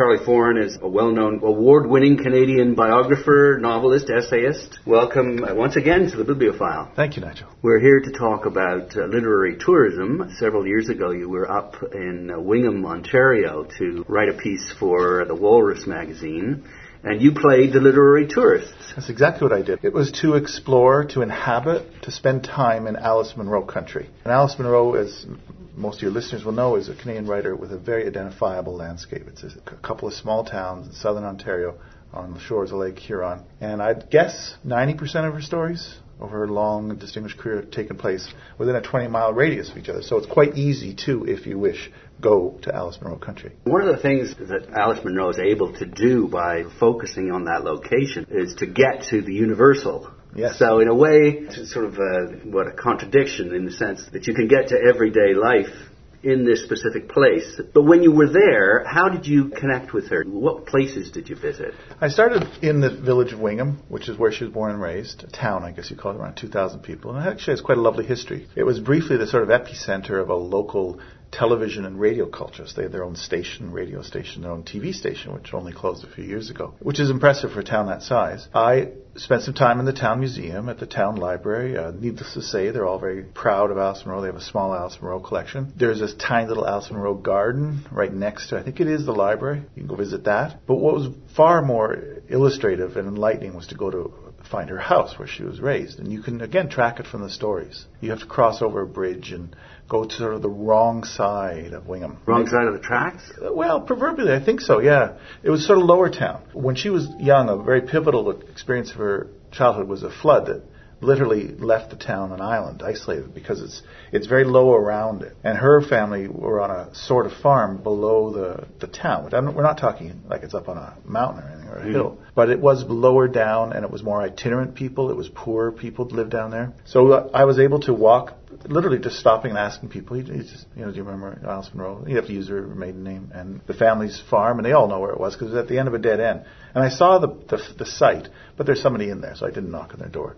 Charlie Foran is a well-known award-winning Canadian biographer, novelist, essayist. Welcome uh, once again to the Biblio File. Thank you, Nigel. We're here to talk about uh, literary tourism. Several years ago, you were up in uh, Wingham, Ontario to write a piece for the Walrus magazine and you played the literary tourist. That's exactly what I did. It was to explore, to inhabit, to spend time in Alice Munro country. And Alice Munro, as most of your listeners will know, is a Canadian writer with a very identifiable landscape. It's a couple of small towns in southern Ontario on the shores of Lake Huron. And I'd guess 90% of her stories over her long and distinguished career have taken place within a 20 mile radius of each other. So it's quite easy to, if you wish, go to Alice Munro country. One of the things that Alice Munro is able to do by focusing on that location is to get to the universal. Yes. So in a way, it's sort of a, what a contradiction in the sense that you can get to everyday life in this specific place. But when you were there, how did you connect with her? What places did you visit? I started in the village of Wingham, which is where she was born and raised, a town, I guess you call it, around 2,000 people. And it actually has quite a lovely history. It was briefly the sort of epicenter of a local television and radio cultures. They had their own station, radio station, their own TV station, which only closed a few years ago, which is impressive for a town that size. I spent some time in the town museum, at the town library. Uh, needless to say, they're all very proud of Alice Munro. They have a small Alice Munro collection. There's this tiny little Alice Munro garden right next to, I think it is the library. You can go visit that. But what was far more illustrative and enlightening was to go to find her house where she was raised. And you can, again, track it from the stories. You have to cross over a bridge and go to sort of the wrong side of Wingham. Wrong side of the tracks? Well, proverbially, I think so, yeah. It was sort of lower town. When she was young, a very pivotal experience of her childhood was a flood that literally left the town an island, isolated, because it's it's very low around it. And her family were on a sort of farm below the the town. we're not talking like it's up on a mountain or anything or a hill, but it was lower down, and it was more itinerant people. It was poor people that lived down there. So uh, I was able to walk. Literally just stopping and asking people, you, you, just, you know, do you remember Alice Munro? You have to use her maiden name and the family's farm, and they all know where it was because it was at the end of a dead end. And I saw the, the the site, but there's somebody in there, so I didn't knock on their door.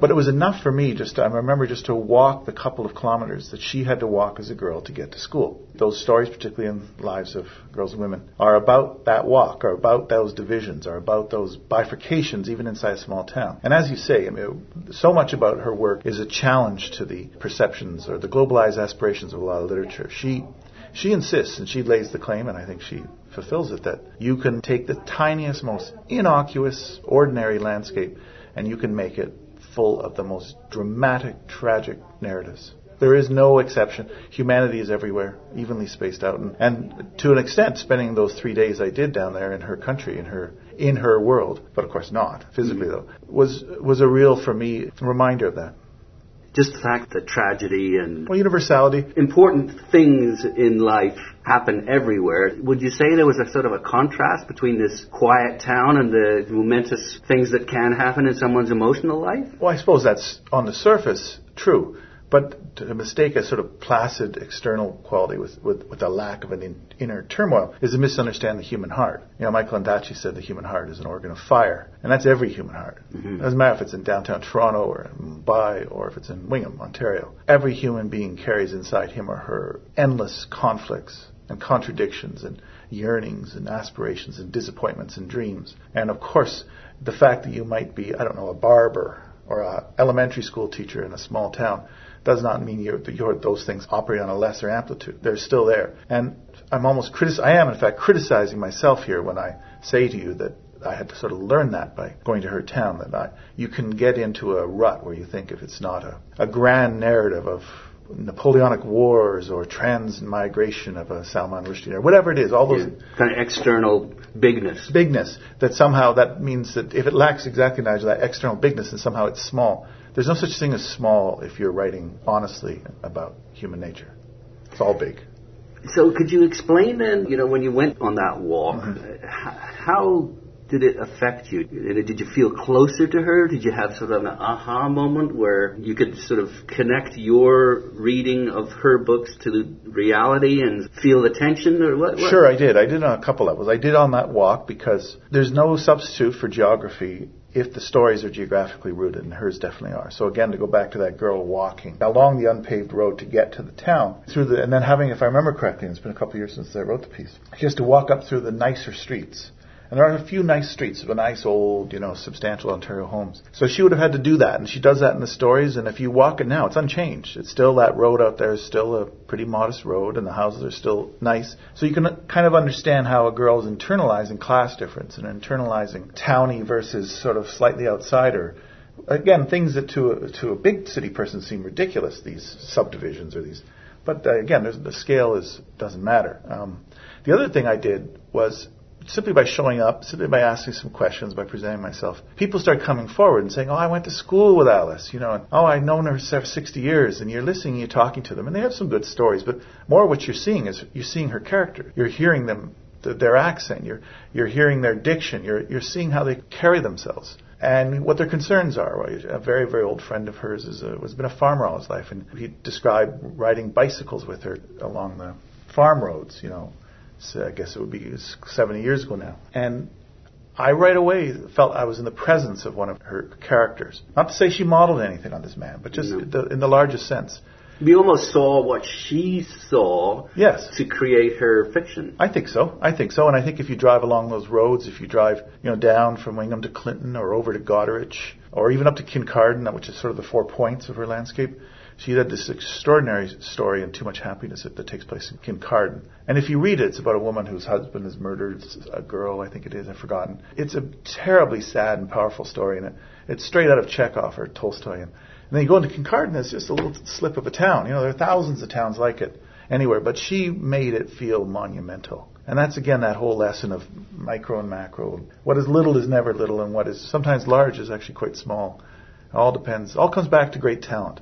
But it was enough for me just to, I remember just to walk the couple of kilometers that she had to walk as a girl to get to school. Those stories, particularly in lives of girls and women, are about that walk, are about those divisions, are about those bifurcations even inside a small town. And as you say, I mean, so much about her work is a challenge to the perceptions or the globalized aspirations of a lot of literature. She she insists and she lays the claim, and I think she fulfills it, that you can take the tiniest, most innocuous, ordinary landscape and you can make it full of the most dramatic, tragic narratives. There is no exception. Humanity is everywhere, evenly spaced out, and, and to an extent, spending those three days I did down there in her country, in her in her world, but of course not physically mm-hmm. though, was was a real for me reminder of that just the fact that tragedy and well, universality, important things in life happen everywhere. Would you say there was a sort of a contrast between this quiet town and the momentous things that can happen in someone's emotional life? Well, I suppose that's on the surface true. But to mistake a sort of placid external quality with, with, with a lack of an in, inner turmoil is to misunderstand the human heart. You know, Michael Ondaatje said the human heart is an organ of fire, and that's every human heart. Mm-hmm. It doesn't matter if it's in downtown Toronto or Mumbai or if it's in Wingham, Ontario. Every human being carries inside him or her endless conflicts and contradictions and yearnings and aspirations and disappointments and dreams. And of course, the fact that you might be, I don't know, a barber or an elementary school teacher in a small town does not mean you're, you're, those things operate on a lesser amplitude. They're still there. And I'm almost critic- I am in fact criticizing myself here when I say to you that I had to sort of learn that by going to her town that I, you can get into a rut where you think if it's not a, a grand narrative of Napoleonic wars or transmigration of a Salman Rushdie or whatever it is, all those yeah, kind of external bigness. Bigness that somehow that means that if it lacks exactly Nigel that external bigness, then somehow it's small. There's no such thing as small if you're writing honestly about human nature. It's all big. So could you explain then, you know, when you went on that walk, mm-hmm. how did it affect you? Did you feel closer to her? Did you have sort of an aha moment where you could sort of connect your reading of her books to reality and feel the tension or what? Sure, I did. I did on a couple levels. I did on that walk because there's no substitute for geography if the stories are geographically rooted, and hers definitely are. So again, to go back to that girl walking along the unpaved road to get to the town, through the, and then having, if I remember correctly, and it's been a couple years since I wrote the piece, she has to walk up through the nicer streets and there are a few nice streets of a nice old, you know, substantial Ontario homes. So she would have had to do that, and she does that in the stories. And if you walk it now, it's unchanged. It's still that road out there is still a pretty modest road, and the houses are still nice. So you can kind of understand how a girl is internalizing class difference and internalizing towny versus sort of slightly outsider. Again, things that to a, to a big city person seem ridiculous. These subdivisions or these, but uh, again, the scale is doesn't matter. Um, the other thing I did was simply by showing up, simply by asking some questions, by presenting myself, people start coming forward and saying, "Oh, I went to school with Alice," you know, and, "Oh, I've known her for 60 years," and you're listening, you're talking to them, and they have some good stories. But more, what you're seeing is you're seeing her character. You're hearing them, their accent. You're you're hearing their diction. You're you're seeing how they carry themselves and what their concerns are. A very, very old friend of hers is a, has been a farmer all his life, and he described riding bicycles with her along the farm roads, you know, I guess it would be 70 years ago now. And I right away felt I was in the presence of one of her characters. Not to say she modeled anything on this man, but just no. the, in the largest sense. We almost saw what she saw yes. to create her fiction. I think so. I think so. And I think if you drive along those roads, if you drive, you know, down from Wingham to Clinton or over to Goderich or even up to Kincardine, which is sort of the four points of her landscape, she had this extraordinary story in Too Much Happiness that, that takes place in Kincardine. And if you read it, it's about a woman whose husband is murdered, a girl, I think it is, I've forgotten. It's a terribly sad and powerful story, and it, it's straight out of Chekhov or Tolstoy. And, and then you go into Kincardine, it's just a little slip of a town. You know, there are thousands of towns like it anywhere, but she made it feel monumental. And that's again that whole lesson of micro and macro. What is little is never little, and what is sometimes large is actually quite small. It all depends. All comes back to great talent.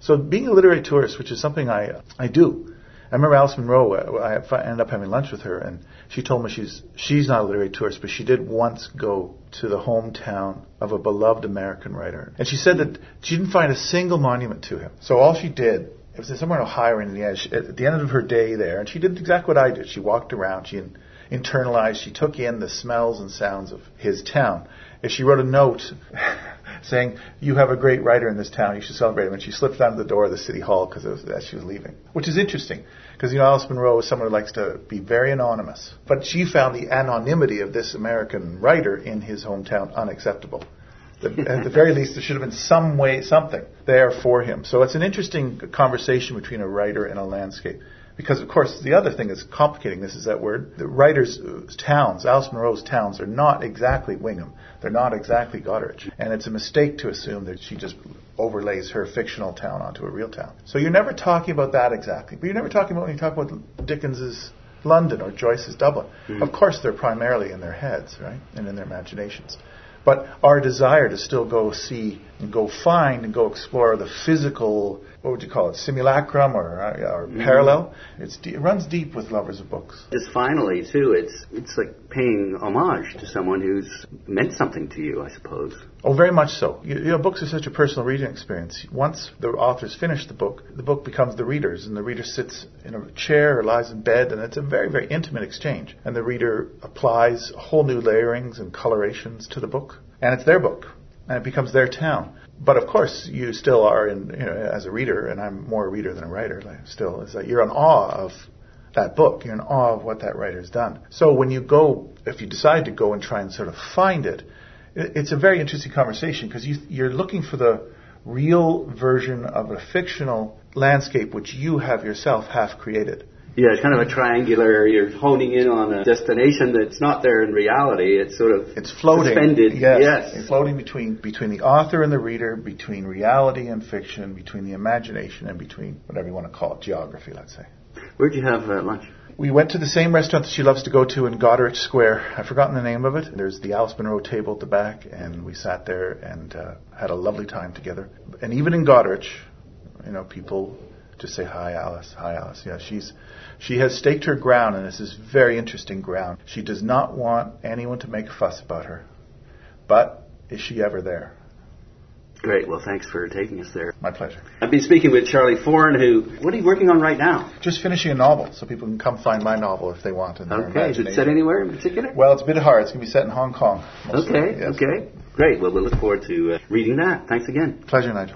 So being a literary tourist, which is something I I do. I remember Alice Munro. Uh, I ended up having lunch with her, and she told me she's she's not a literary tourist, but she did once go to the hometown of a beloved American writer, and she said that she didn't find a single monument to him. So all she did it was somewhere in Ohio, in the end, at the end of her day there, and she did exactly what I did. She walked around, she internalized, she took in the smells and sounds of his town. If she wrote a note saying, "You have a great writer in this town. You should celebrate him." And she slipped out of the door of the city hall because as she was leaving, which is interesting because you know Alice Munro is someone who likes to be very anonymous, but she found the anonymity of this American writer in his hometown unacceptable. at the very least, there should have been some way, something there for him. So it's an interesting conversation between a writer and a landscape. Because, of course, the other thing that's complicating this is that word. The writer's towns, Alice Munro's towns, are not exactly Wingham. They're not exactly Goderich. And it's a mistake to assume that she just overlays her fictional town onto a real town. So you're never talking about that exactly. But you're never talking about when you talk about Dickens's London or Joyce's Dublin. Mm-hmm. Of course, they're primarily in their heads, right? And in their imaginations. But our desire to still go see and go find and go explore the physical what would you call it, simulacrum or, uh, or mm-hmm. parallel. It's it runs deep with lovers of books. Just finally, too, it's it's like paying homage to someone who's meant something to you, I suppose. Oh, very much so. You, you know, books are such a personal reading experience. Once the authors finish the book, the book becomes the reader's, and the reader sits in a chair or lies in bed, and it's a very, very intimate exchange. And the reader applies whole new layerings and colorations to the book, and it's their book, and it becomes their town but of course, you still are, in, you know, as a reader, and I'm more a reader than a writer. Like, still, is that you're in awe of that book. You're in awe of what that writer's done. So when you go, if you decide to go and try and sort of find it, it's a very interesting conversation because you, you're looking for the real version of a fictional landscape which you have yourself half created. Yeah, it's kind of a triangular. You're honing in on a destination that's not there in reality. It's sort of it's floating. Suspended. Yes, yes. It's floating between between the author and the reader, between reality and fiction, between the imagination and between whatever you want to call it, geography. Let's say. Where'd you have uh, lunch? We went to the same restaurant that she loves to go to in Goderich Square. I've forgotten the name of it. There's the Alice Munro table at the back, and we sat there and uh, had a lovely time together. And even in Goderich, you know, people just say hi, Alice. Hi, Alice. Yeah, she's she has staked her ground, and this is very interesting ground. She does not want anyone to make a fuss about her. But is she ever there? Great. Well, thanks for taking us there. My pleasure. I've been speaking with Charlie Foran, who, what are you working on right now? Just finishing a novel, so people can come find my novel if they want. In Okay. Is it set anywhere in particular? Well, it's a bit hard. It's going to be set in Hong Kong. mostly, Okay. yes. Okay. Great. Well, we'll look forward to uh, reading that. Thanks again. Pleasure, Nigel.